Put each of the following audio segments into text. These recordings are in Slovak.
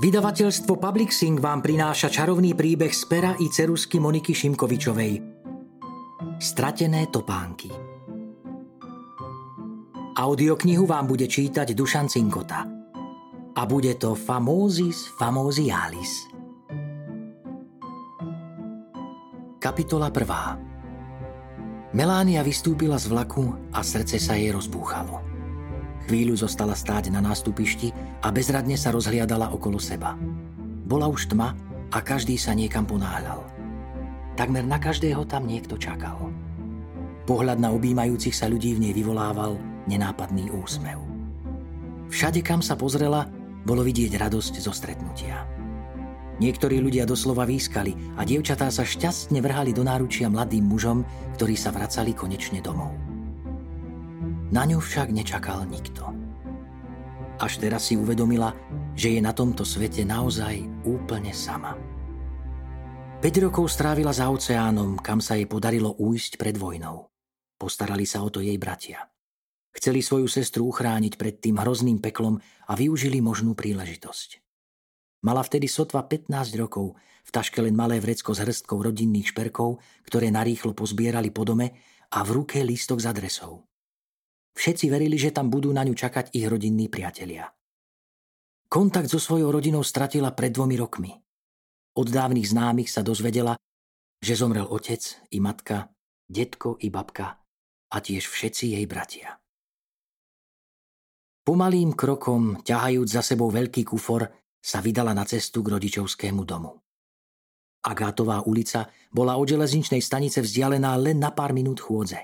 Vydavateľstvo Public Sing vám prináša čarovný príbeh z pera i cerusky Moniky Šimkovičovej. Stratené topánky. Audioknihu vám bude čítať Dušan Cinkota. A bude to Famosis Famosialis. Kapitola 1. Melánia vystúpila z vlaku a srdce sa jej rozbúchalo. Chvíľu zostala stáť na nástupišti a bezradne sa rozhliadala okolo seba. Bola už tma a každý sa niekam ponáhľal. Takmer na každého tam niekto čakal. Pohľad na objímajúcich sa ľudí v nej vyvolával nenápadný úsmev. Všade, kam sa pozrela, bolo vidieť radosť zo stretnutia. Niektorí ľudia doslova výskali a dievčatá sa šťastne vrhali do náručia mladým mužom, ktorí sa vracali konečne domov. Na ňu však nečakal nikto. Až teraz si uvedomila, že je na tomto svete naozaj úplne sama. 5 rokov strávila za oceánom, kam sa jej podarilo újsť pred vojnou. Postarali sa o to jej bratia. Chceli svoju sestru uchrániť pred tým hrozným peklom a využili možnú príležitosť. Mala vtedy sotva 15 rokov, v taške len malé vrecko s hrstkou rodinných šperkov, ktoré narýchlo pozbierali po dome a v ruke lístok s adresou. Všetci verili, že tam budú na ňu čakať ich rodinní priatelia. Kontakt so svojou rodinou stratila pred dvomi rokmi. Od dávnych známych sa dozvedela, že zomrel otec i matka, detko i babka a tiež všetci jej bratia. Pomalým krokom, ťahajúc za sebou veľký kufor, sa vydala na cestu k rodičovskému domu. Agátová ulica bola od železničnej stanice vzdialená len na pár minút chôdze.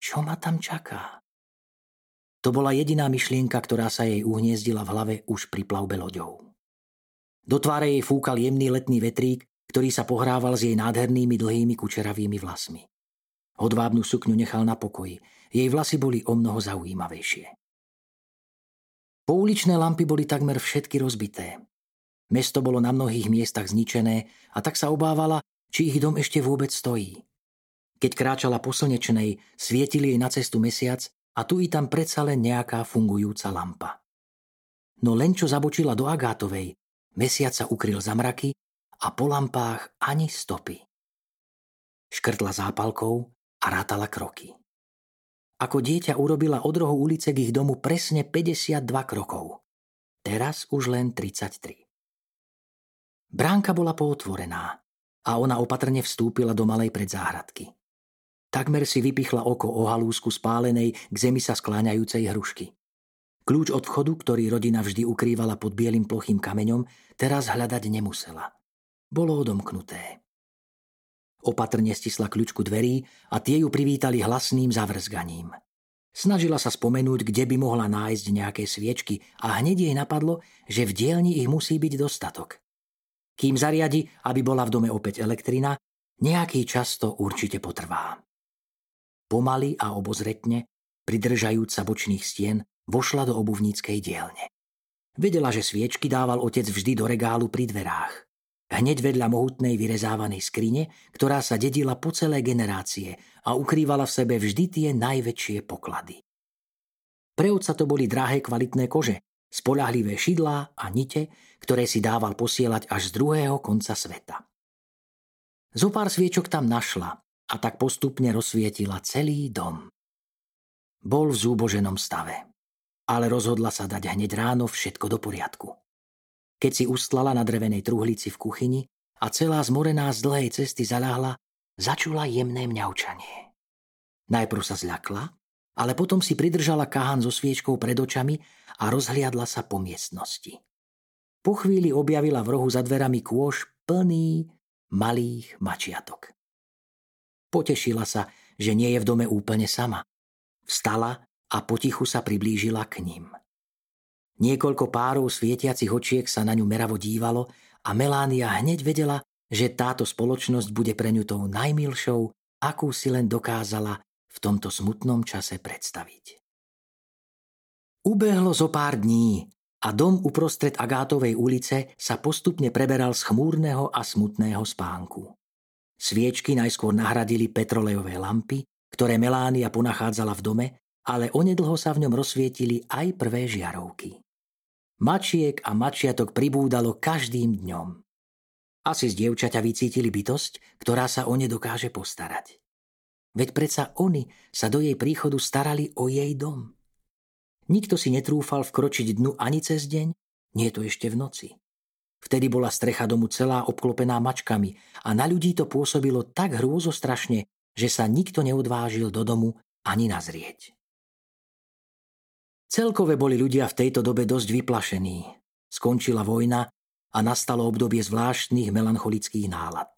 Čo ma tam čaká? To bola jediná myšlienka, ktorá sa jej uhniezdila v hlave už pri plavbe loďou. Do tváre jej fúkal jemný letný vetrík, ktorý sa pohrával s jej nádhernými dlhými kučeravými vlasmi. Hodvábnu sukňu nechal na pokoji. Jej vlasy boli o mnoho zaujímavejšie. Pouličné lampy boli takmer všetky rozbité. Mesto bolo na mnohých miestach zničené a tak sa obávala, či ich dom ešte vôbec stojí. Keď kráčala po slnečnej, svietili jej na cestu mesiac a tu i tam predsa len nejaká fungujúca lampa. No len čo zabočila do Agátovej, mesiac sa ukryl za mraky a po lampách ani stopy. Škrtla zápalkou a rátala kroky. Ako dieťa urobila od rohu ulice k ich domu presne 52 krokov. Teraz už len 33. Bránka bola pootvorená a ona opatrne vstúpila do malej predzáhradky. Takmer si vypichla oko o halúsku spálenej k zemi sa skláňajúcej hrušky. Kľúč od vchodu, ktorý rodina vždy ukrývala pod bielým plochým kameňom, teraz hľadať nemusela. Bolo odomknuté. Opatrne stisla kľúčku dverí a tie ju privítali hlasným zavrzganím. Snažila sa spomenúť, kde by mohla nájsť nejaké sviečky a hneď jej napadlo, že v dielni ich musí byť dostatok. Kým zariadi, aby bola v dome opäť elektrina, nejaký čas to určite potrvá. Pomaly a obozretne, pridržajúc sa bočných stien, vošla do obuvníckej dielne. Vedela, že sviečky dával otec vždy do regálu pri dverách. Hneď vedľa mohutnej vyrezávanej skrine, ktorá sa dedila po celé generácie a ukrývala v sebe vždy tie najväčšie poklady. Pre otca to boli drahé kvalitné kože, spolahlivé šidlá a nite, ktoré si dával posielať až z druhého konca sveta. Zopár sviečok tam našla a tak postupne rozsvietila celý dom. Bol v zúboženom stave, ale rozhodla sa dať hneď ráno všetko do poriadku. Keď si ustlala na drevenej truhlici v kuchyni a celá zmorená z dlhej cesty zaľahla, začula jemné mňaučanie. Najprv sa zľakla, ale potom si pridržala kahan so sviečkou pred očami a rozhliadla sa po miestnosti. Po chvíli objavila v rohu za dverami kôž plný malých mačiatok. Potešila sa, že nie je v dome úplne sama. Vstala a potichu sa priblížila k ním. Niekoľko párov svietiacich očiek sa na ňu meravo dívalo a Melánia hneď vedela, že táto spoločnosť bude pre ňu tou najmilšou, akú si len dokázala v tomto smutnom čase predstaviť. Ubehlo zo pár dní a dom uprostred Agátovej ulice sa postupne preberal z chmúrneho a smutného spánku. Sviečky najskôr nahradili petrolejové lampy, ktoré Melánia ponachádzala v dome, ale onedlho sa v ňom rozsvietili aj prvé žiarovky. Mačiek a mačiatok pribúdalo každým dňom. Asi z dievčaťa vycítili bytosť, ktorá sa o ne dokáže postarať. Veď predsa oni sa do jej príchodu starali o jej dom. Nikto si netrúfal vkročiť dnu ani cez deň, nie to ešte v noci. Vtedy bola strecha domu celá obklopená mačkami a na ľudí to pôsobilo tak hrôzostrašne, že sa nikto neodvážil do domu ani nazrieť. Celkové boli ľudia v tejto dobe dosť vyplašení. Skončila vojna a nastalo obdobie zvláštnych melancholických nálad.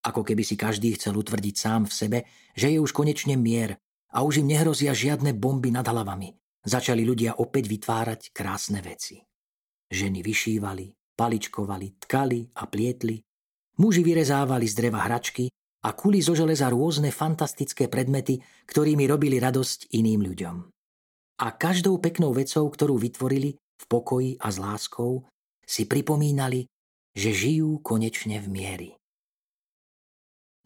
Ako keby si každý chcel utvrdiť sám v sebe, že je už konečne mier a už im nehrozia žiadne bomby nad hlavami. Začali ľudia opäť vytvárať krásne veci. Ženy vyšívali, paličkovali, tkali a plietli. Muži vyrezávali z dreva hračky a kuli zo železa rôzne fantastické predmety, ktorými robili radosť iným ľuďom. A každou peknou vecou, ktorú vytvorili v pokoji a s láskou, si pripomínali, že žijú konečne v miery.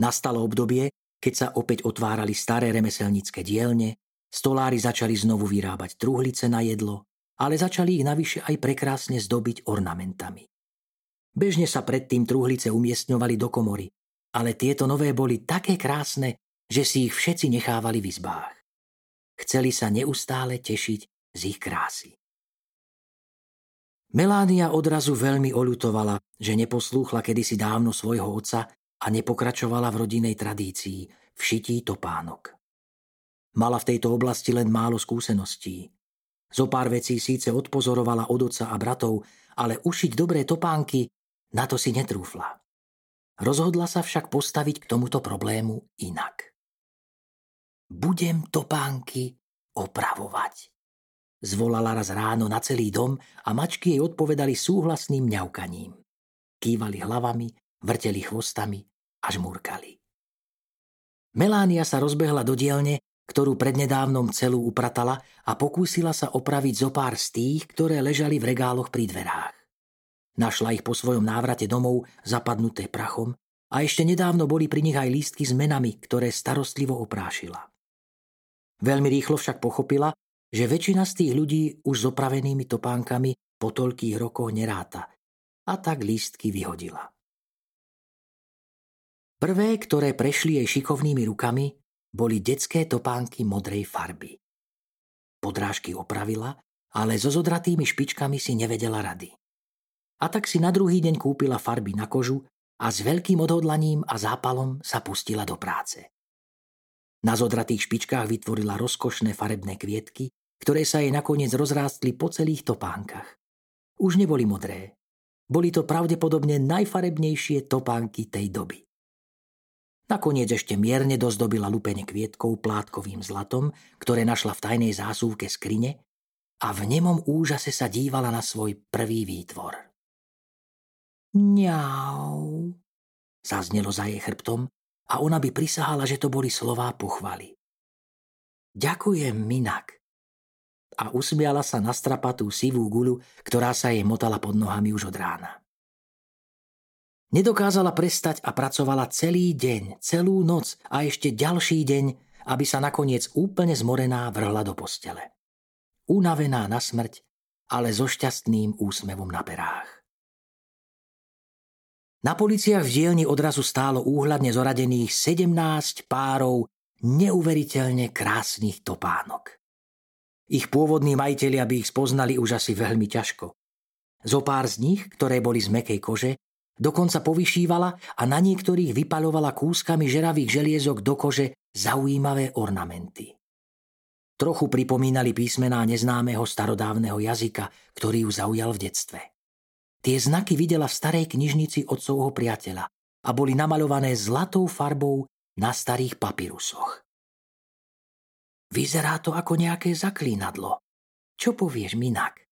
Nastalo obdobie, keď sa opäť otvárali staré remeselnícke dielne, stolári začali znovu vyrábať truhlice na jedlo, ale začali ich navyše aj prekrásne zdobiť ornamentami. Bežne sa predtým truhlice umiestňovali do komory, ale tieto nové boli také krásne, že si ich všetci nechávali v izbách. Chceli sa neustále tešiť z ich krásy. Melánia odrazu veľmi oľutovala, že neposlúchla kedysi dávno svojho otca a nepokračovala v rodinej tradícii v šití topánok. Mala v tejto oblasti len málo skúseností. Zo pár vecí síce odpozorovala od otca a bratov, ale ušiť dobré topánky, na to si netrúfla. Rozhodla sa však postaviť k tomuto problému inak. Budem topánky opravovať Zvolala raz ráno na celý dom a mačky jej odpovedali súhlasným mňaukaním. Kývali hlavami, vrteli chvostami a žmúrkali. Melánia sa rozbehla do dielne, ktorú prednedávnom celú upratala a pokúsila sa opraviť zo pár z tých, ktoré ležali v regáloch pri dverách. Našla ich po svojom návrate domov zapadnuté prachom a ešte nedávno boli pri nich aj lístky s menami, ktoré starostlivo oprášila. Veľmi rýchlo však pochopila, že väčšina z tých ľudí už s opravenými topánkami po toľkých rokoch neráta a tak lístky vyhodila. Prvé, ktoré prešli jej šikovnými rukami, boli detské topánky modrej farby. Podrážky opravila, ale so zodratými špičkami si nevedela rady. A tak si na druhý deň kúpila farby na kožu a s veľkým odhodlaním a zápalom sa pustila do práce. Na zodratých špičkách vytvorila rozkošné farebné kvietky ktoré sa jej nakoniec rozrástli po celých topánkach. Už neboli modré. Boli to pravdepodobne najfarebnejšie topánky tej doby. Nakoniec ešte mierne dozdobila lupene kvietkov plátkovým zlatom, ktoré našla v tajnej zásuvke skrine a v nemom úžase sa dívala na svoj prvý výtvor. Mňau, zaznelo za jej chrbtom a ona by prisahala, že to boli slová pochvaly. Ďakujem, Minak, a usmiala sa na strapatú sivú guľu, ktorá sa jej motala pod nohami už od rána. Nedokázala prestať a pracovala celý deň, celú noc a ešte ďalší deň, aby sa nakoniec úplne zmorená vrhla do postele. Unavená na smrť, ale so šťastným úsmevom na perách. Na policiach v dielni odrazu stálo úhľadne zoradených 17 párov neuveriteľne krásnych topánok. Ich pôvodní majiteľia by ich spoznali už asi veľmi ťažko. Zo pár z nich, ktoré boli z mekej kože, dokonca povyšívala a na niektorých vypaľovala kúskami žeravých želiezok do kože zaujímavé ornamenty. Trochu pripomínali písmená neznámeho starodávneho jazyka, ktorý ju zaujal v detstve. Tie znaky videla v starej knižnici otcovho priateľa a boli namaľované zlatou farbou na starých papirusoch. Vyzerá to ako nejaké zaklínadlo. Čo povieš, Minak?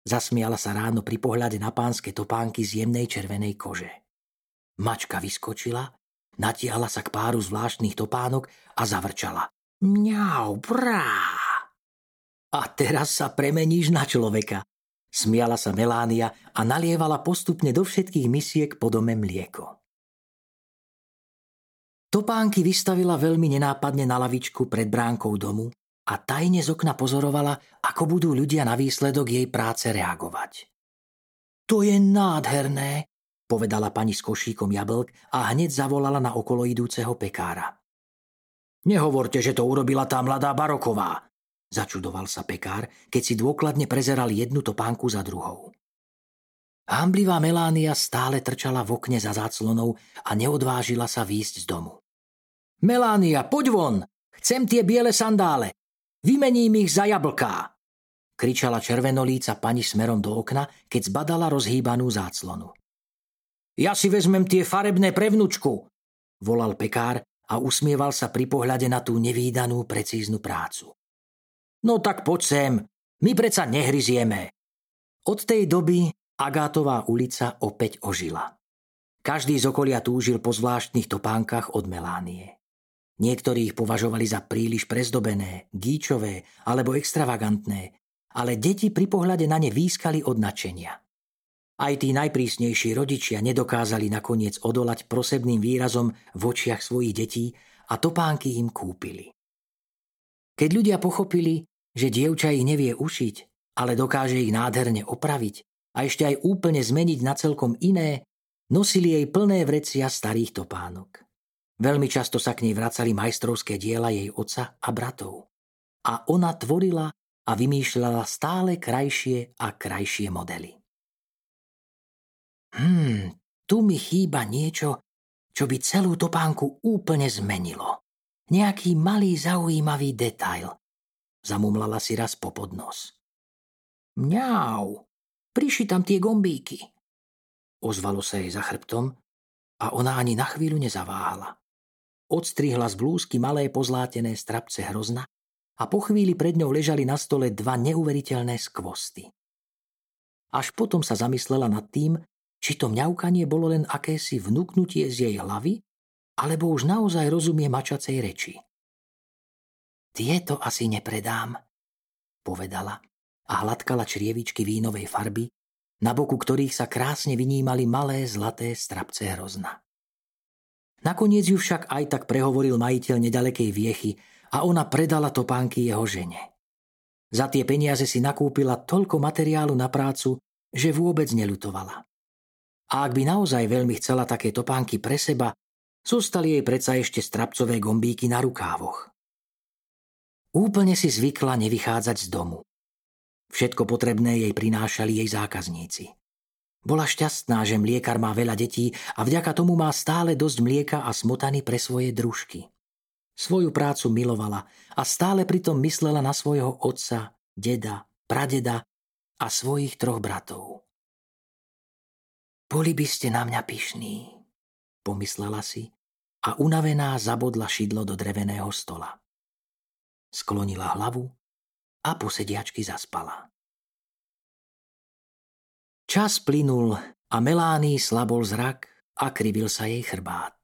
Zasmiala sa ráno pri pohľade na pánske topánky z jemnej červenej kože. Mačka vyskočila, natiahla sa k páru zvláštnych topánok a zavrčala. Mňau, brá! A teraz sa premeníš na človeka. Smiala sa Melánia a nalievala postupne do všetkých misiek po dome mlieko. Topánky vystavila veľmi nenápadne na lavičku pred bránkou domu a tajne z okna pozorovala, ako budú ľudia na výsledok jej práce reagovať. To je nádherné, povedala pani s košíkom jablk a hneď zavolala na okolo idúceho pekára. Nehovorte, že to urobila tá mladá Baroková, začudoval sa pekár, keď si dôkladne prezeral jednu topánku za druhou. Hamblivá Melánia stále trčala v okne za záclonou a neodvážila sa výjsť z domu. Melánia, poď von! Chcem tie biele sandále! Vymením ich za jablká! kričala červenolíca pani smerom do okna, keď zbadala rozhýbanú záclonu. Ja si vezmem tie farebné pre vnúčku, volal pekár a usmieval sa pri pohľade na tú nevýdanú precíznu prácu. No tak poď sem, my predsa nehryzieme. Od tej doby Agátová ulica opäť ožila. Každý z okolia túžil po zvláštnych topánkach od Melánie. Niektorí ich považovali za príliš prezdobené, gíčové alebo extravagantné, ale deti pri pohľade na ne výskali od nadšenia. Aj tí najprísnejší rodičia nedokázali nakoniec odolať prosebným výrazom v očiach svojich detí a topánky im kúpili. Keď ľudia pochopili, že dievča ich nevie ušiť, ale dokáže ich nádherne opraviť, a ešte aj úplne zmeniť na celkom iné, nosili jej plné vrecia starých topánok. Veľmi často sa k nej vracali majstrovské diela jej oca a bratov. A ona tvorila a vymýšľala stále krajšie a krajšie modely. Hmm, tu mi chýba niečo, čo by celú topánku úplne zmenilo. Nejaký malý zaujímavý detail. Zamumlala si raz po podnos. Mňau, Priši tam tie gombíky. Ozvalo sa jej za chrbtom a ona ani na chvíľu nezaváhala. Odstrihla z blúzky malé pozlátené strapce hrozna a po chvíli pred ňou ležali na stole dva neuveriteľné skvosty. Až potom sa zamyslela nad tým, či to mňaukanie bolo len akési vnúknutie z jej hlavy, alebo už naozaj rozumie mačacej reči. Tieto asi nepredám, povedala a hladkala črievičky vínovej farby, na boku ktorých sa krásne vynímali malé zlaté strapce hrozna. Nakoniec ju však aj tak prehovoril majiteľ nedalekej viechy a ona predala topánky jeho žene. Za tie peniaze si nakúpila toľko materiálu na prácu, že vôbec nelutovala. A ak by naozaj veľmi chcela také topánky pre seba, zostali jej predsa ešte strapcové gombíky na rukávoch. Úplne si zvykla nevychádzať z domu. Všetko potrebné jej prinášali jej zákazníci. Bola šťastná, že mliekar má veľa detí a vďaka tomu má stále dosť mlieka a smotany pre svoje družky. Svoju prácu milovala a stále pritom myslela na svojho otca, deda, pradeda a svojich troch bratov. Boli by ste na mňa pyšní, pomyslela si a unavená zabodla šidlo do dreveného stola. Sklonila hlavu a po sediačky zaspala. Čas plynul a Melánii slabol zrak a krivil sa jej chrbát.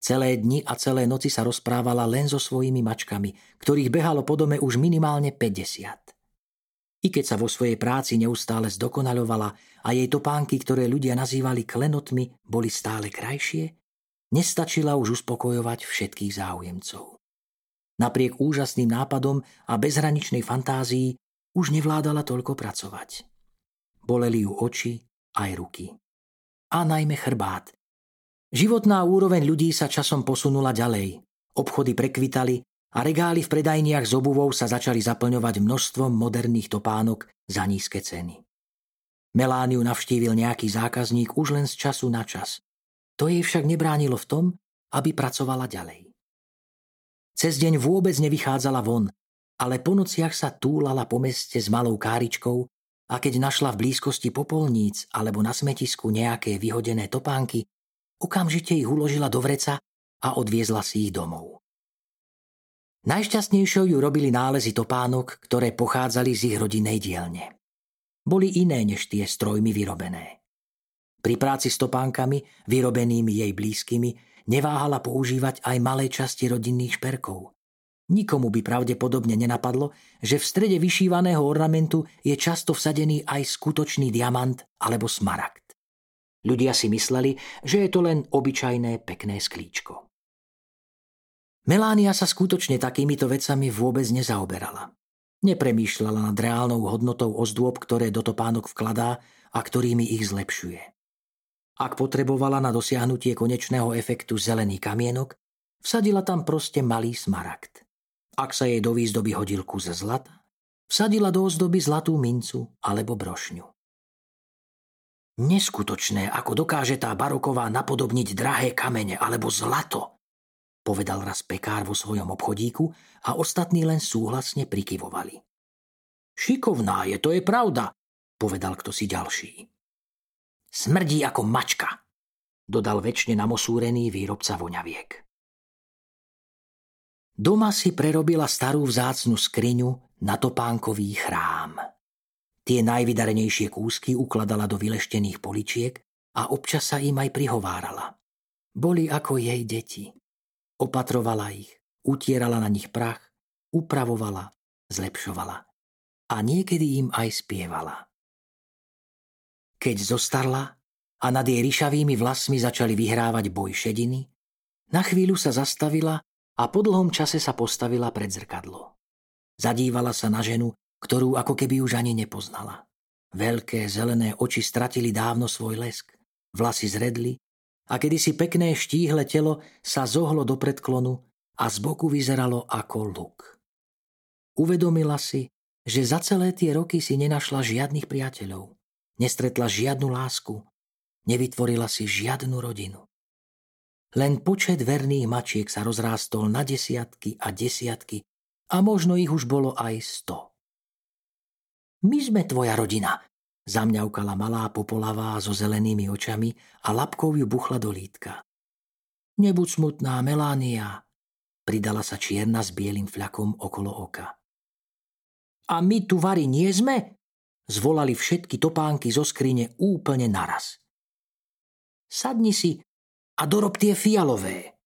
Celé dni a celé noci sa rozprávala len so svojimi mačkami, ktorých behalo po dome už minimálne 50. I keď sa vo svojej práci neustále zdokonaľovala a jej topánky, ktoré ľudia nazývali klenotmi, boli stále krajšie, nestačila už uspokojovať všetkých záujemcov. Napriek úžasným nápadom a bezhraničnej fantázii už nevládala toľko pracovať. Boleli ju oči aj ruky. A najmä chrbát. Životná úroveň ľudí sa časom posunula ďalej. Obchody prekvitali a regály v predajniach z obuvou sa začali zaplňovať množstvom moderných topánok za nízke ceny. Melániu navštívil nejaký zákazník už len z času na čas. To jej však nebránilo v tom, aby pracovala ďalej. Cez deň vôbec nevychádzala von, ale po nociach sa túlala po meste s malou káričkou a keď našla v blízkosti popolníc alebo na smetisku nejaké vyhodené topánky, okamžite ich uložila do vreca a odviezla si ich domov. Najšťastnejšou ju robili nálezy topánok, ktoré pochádzali z ich rodinnej dielne. Boli iné než tie strojmi vyrobené. Pri práci s topánkami, vyrobenými jej blízkymi, neváhala používať aj malé časti rodinných šperkov. Nikomu by pravdepodobne nenapadlo, že v strede vyšívaného ornamentu je často vsadený aj skutočný diamant alebo smaragd. Ľudia si mysleli, že je to len obyčajné pekné sklíčko. Melánia sa skutočne takýmito vecami vôbec nezaoberala. Nepremýšľala nad reálnou hodnotou ozdôb, ktoré do topánok vkladá a ktorými ich zlepšuje. Ak potrebovala na dosiahnutie konečného efektu zelený kamienok, vsadila tam proste malý smaragd. Ak sa jej do výzdoby hodil kus zlata, vsadila do ozdoby zlatú mincu alebo brošňu. Neskutočné, ako dokáže tá baroková napodobniť drahé kamene alebo zlato, povedal raz pekár vo svojom obchodíku a ostatní len súhlasne prikyvovali. Šikovná je, to je pravda, povedal kto si ďalší. Smrdí ako mačka, dodal väčšine namosúrený výrobca voňaviek. Doma si prerobila starú vzácnu skriňu na topánkový chrám. Tie najvydarenejšie kúsky ukladala do vyleštených poličiek a občas sa im aj prihovárala. Boli ako jej deti. Opatrovala ich, utierala na nich prach, upravovala, zlepšovala. A niekedy im aj spievala. Keď zostarla a nad jej ryšavými vlasmi začali vyhrávať boj šediny, na chvíľu sa zastavila a po dlhom čase sa postavila pred zrkadlo. Zadívala sa na ženu, ktorú ako keby už ani nepoznala. Veľké zelené oči stratili dávno svoj lesk, vlasy zredli a kedysi pekné štíhle telo sa zohlo do predklonu a z boku vyzeralo ako luk. Uvedomila si, že za celé tie roky si nenašla žiadnych priateľov, nestretla žiadnu lásku, nevytvorila si žiadnu rodinu. Len počet verných mačiek sa rozrástol na desiatky a desiatky a možno ich už bolo aj sto. My sme tvoja rodina, zamňaukala malá popolavá so zelenými očami a labkou ju buchla do lítka. Nebuď smutná, Melánia, pridala sa čierna s bielým fľakom okolo oka. A my tu vari nie sme? Zvolali všetky topánky zo skrine úplne naraz. Sadni si a dorob tie fialové,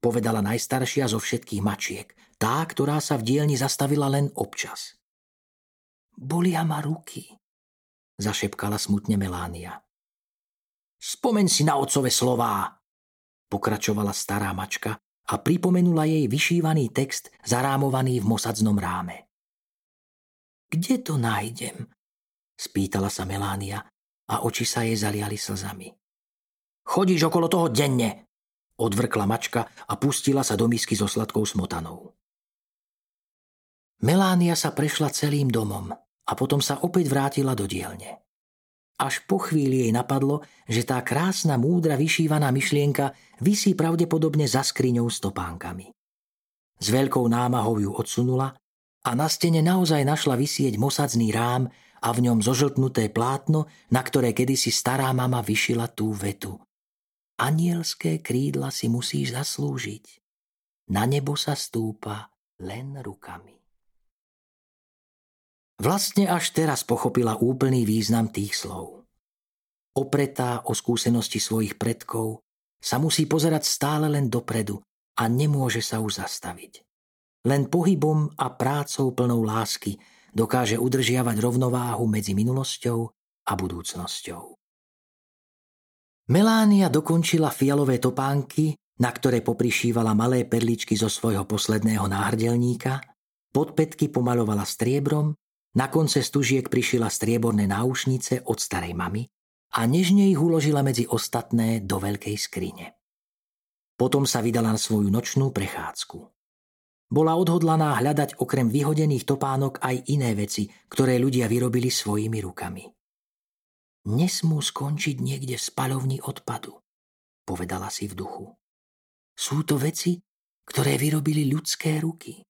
povedala najstaršia zo všetkých mačiek, tá, ktorá sa v dielni zastavila len občas. Bolia ma ruky, zašepkala smutne Melánia. Spomeň si na otcové slová, pokračovala stará mačka a pripomenula jej vyšívaný text zarámovaný v mosadznom ráme. Kde to nájdem? spýtala sa Melánia a oči sa jej zaliali slzami. Chodíš okolo toho denne, odvrkla mačka a pustila sa do misky so sladkou smotanou. Melánia sa prešla celým domom a potom sa opäť vrátila do dielne. Až po chvíli jej napadlo, že tá krásna, múdra, vyšívaná myšlienka vysí pravdepodobne za skriňou s topánkami. S veľkou námahou ju odsunula a na stene naozaj našla vysieť mosadzný rám a v ňom zožltnuté plátno, na ktoré kedysi stará mama vyšila tú vetu. Anielské krídla si musíš zaslúžiť. Na nebo sa stúpa len rukami. Vlastne až teraz pochopila úplný význam tých slov. Opretá o skúsenosti svojich predkov sa musí pozerať stále len dopredu a nemôže sa už zastaviť. Len pohybom a prácou plnou lásky dokáže udržiavať rovnováhu medzi minulosťou a budúcnosťou. Melánia dokončila fialové topánky, na ktoré poprišívala malé perličky zo svojho posledného náhrdelníka, podpetky pomalovala striebrom na konce stužiek prišila strieborné náušnice od starej mamy a nežne ich uložila medzi ostatné do veľkej skrine. Potom sa vydala na svoju nočnú prechádzku. Bola odhodlaná hľadať okrem vyhodených topánok aj iné veci, ktoré ľudia vyrobili svojimi rukami. Nesmú skončiť niekde v spalovni odpadu, povedala si v duchu. Sú to veci, ktoré vyrobili ľudské ruky.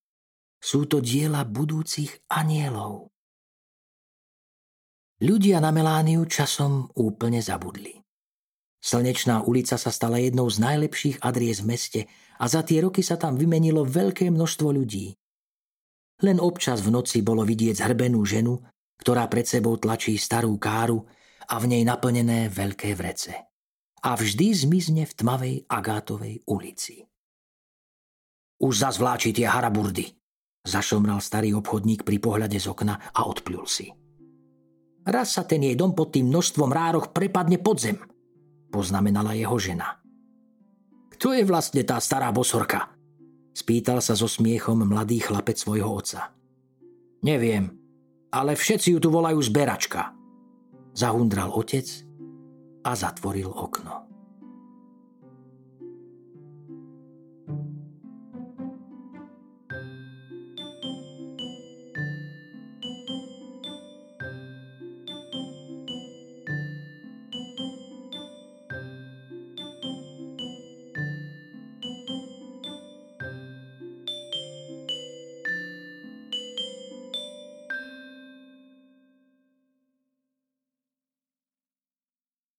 Sú to diela budúcich anielov. Ľudia na Melániu časom úplne zabudli. Slnečná ulica sa stala jednou z najlepších adries v meste a za tie roky sa tam vymenilo veľké množstvo ľudí. Len občas v noci bolo vidieť zhrbenú ženu, ktorá pred sebou tlačí starú káru a v nej naplnené veľké vrece. A vždy zmizne v tmavej Agátovej ulici. Už zas vláči tie haraburdy, Zašomral starý obchodník pri pohľade z okna a odplul si. Raz sa ten jej dom pod tým množstvom rároch prepadne pod zem, poznamenala jeho žena. Kto je vlastne tá stará bosorka? Spýtal sa so smiechom mladý chlapec svojho oca. Neviem, ale všetci ju tu volajú zberačka. Zahundral otec a zatvoril okno.